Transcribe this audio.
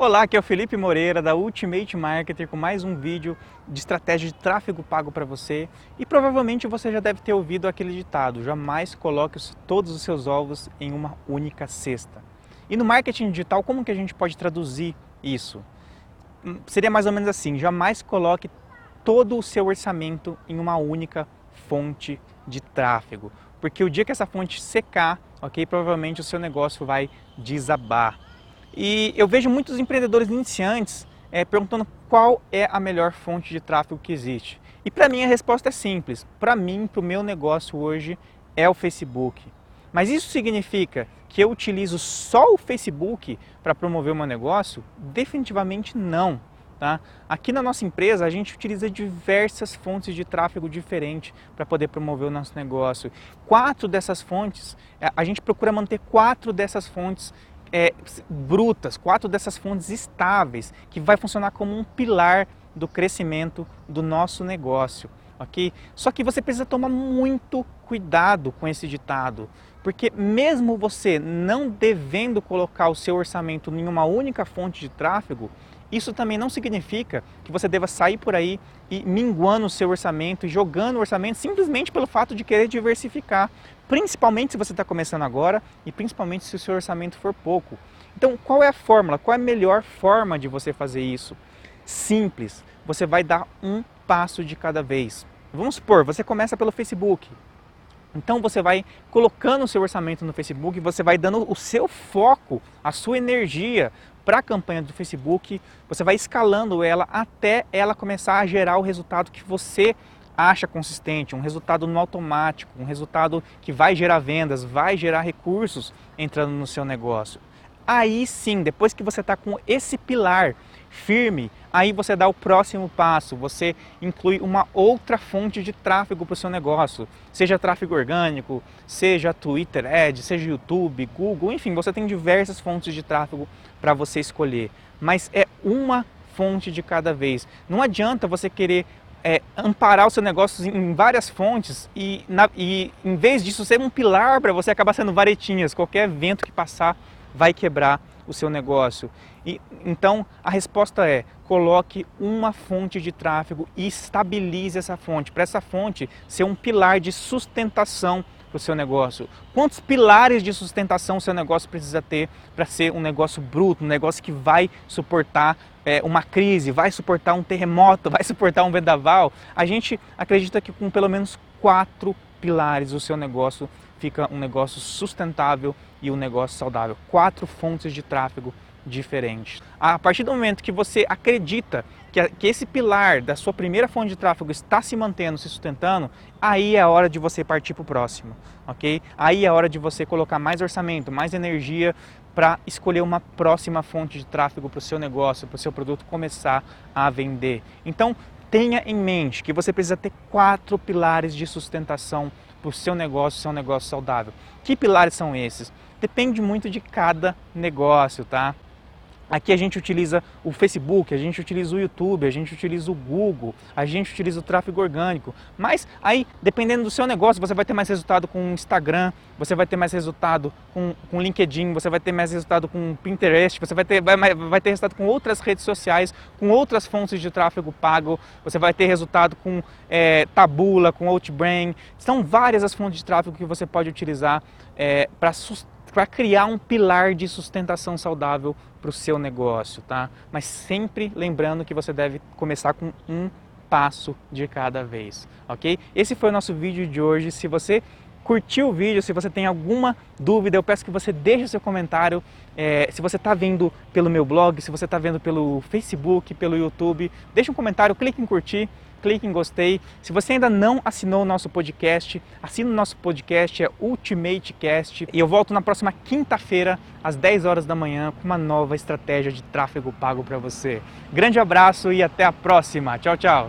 Olá, aqui é o Felipe Moreira da Ultimate Marketer com mais um vídeo de estratégia de tráfego pago para você. E provavelmente você já deve ter ouvido aquele ditado: jamais coloque todos os seus ovos em uma única cesta. E no marketing digital, como que a gente pode traduzir isso? Hum, seria mais ou menos assim: jamais coloque todo o seu orçamento em uma única fonte de tráfego, porque o dia que essa fonte secar, ok, provavelmente o seu negócio vai desabar. E eu vejo muitos empreendedores iniciantes é, perguntando qual é a melhor fonte de tráfego que existe. E para mim a resposta é simples. Para mim, para o meu negócio hoje, é o Facebook. Mas isso significa que eu utilizo só o Facebook para promover o meu negócio? Definitivamente não. Tá? Aqui na nossa empresa a gente utiliza diversas fontes de tráfego diferentes para poder promover o nosso negócio. Quatro dessas fontes, a gente procura manter quatro dessas fontes é, brutas, quatro dessas fontes estáveis, que vai funcionar como um pilar do crescimento do nosso negócio, ok? Só que você precisa tomar muito cuidado com esse ditado, porque mesmo você não devendo colocar o seu orçamento em uma única fonte de tráfego, isso também não significa que você deva sair por aí e minguando o seu orçamento e jogando o orçamento simplesmente pelo fato de querer diversificar, principalmente se você está começando agora e principalmente se o seu orçamento for pouco. Então, qual é a fórmula? Qual é a melhor forma de você fazer isso? Simples. Você vai dar um passo de cada vez. Vamos supor, você começa pelo Facebook. Então você vai colocando o seu orçamento no Facebook, você vai dando o seu foco, a sua energia para a campanha do Facebook, você vai escalando ela até ela começar a gerar o resultado que você acha consistente, um resultado no automático, um resultado que vai gerar vendas, vai gerar recursos entrando no seu negócio. Aí sim, depois que você está com esse pilar firme, aí você dá o próximo passo, você inclui uma outra fonte de tráfego para o seu negócio, seja tráfego orgânico, seja Twitter Ads, seja YouTube, Google, enfim, você tem diversas fontes de tráfego para você escolher, mas é uma fonte de cada vez. Não adianta você querer é, amparar o seu negócio em várias fontes e, na, e em vez disso ser um pilar para você acabar sendo varetinhas, qualquer vento que passar vai quebrar o seu negócio. E, então a resposta é: coloque uma fonte de tráfego e estabilize essa fonte, para essa fonte ser um pilar de sustentação para o seu negócio. Quantos pilares de sustentação o seu negócio precisa ter para ser um negócio bruto, um negócio que vai suportar é, uma crise, vai suportar um terremoto, vai suportar um vendaval? A gente acredita que com pelo menos quatro pilares o seu negócio fica um negócio sustentável e um negócio saudável. Quatro fontes de tráfego diferentes. A partir do momento que você acredita que, que esse pilar da sua primeira fonte de tráfego está se mantendo, se sustentando, aí é a hora de você partir para o próximo, ok? Aí é a hora de você colocar mais orçamento, mais energia para escolher uma próxima fonte de tráfego para o seu negócio, para o seu produto começar a vender. Então, tenha em mente que você precisa ter quatro pilares de sustentação para o seu negócio, seu negócio saudável. Que pilares são esses? Depende muito de cada negócio, tá? Aqui a gente utiliza o Facebook, a gente utiliza o YouTube, a gente utiliza o Google, a gente utiliza o tráfego orgânico. Mas aí, dependendo do seu negócio, você vai ter mais resultado com o Instagram, você vai ter mais resultado com o LinkedIn, você vai ter mais resultado com o Pinterest, você vai ter, vai, vai ter resultado com outras redes sociais, com outras fontes de tráfego pago, você vai ter resultado com é, Tabula, com Outbrain. São várias as fontes de tráfego que você pode utilizar é, para sustentar para criar um pilar de sustentação saudável para o seu negócio, tá? Mas sempre lembrando que você deve começar com um passo de cada vez, ok? Esse foi o nosso vídeo de hoje. Se você curtiu o vídeo, se você tem alguma dúvida, eu peço que você deixe seu comentário. É, se você está vendo pelo meu blog, se você está vendo pelo Facebook, pelo YouTube, deixe um comentário, clique em curtir clique em gostei. Se você ainda não assinou o nosso podcast, assine o nosso podcast, é Ultimate Cast. E eu volto na próxima quinta-feira, às 10 horas da manhã, com uma nova estratégia de tráfego pago para você. Grande abraço e até a próxima. Tchau, tchau.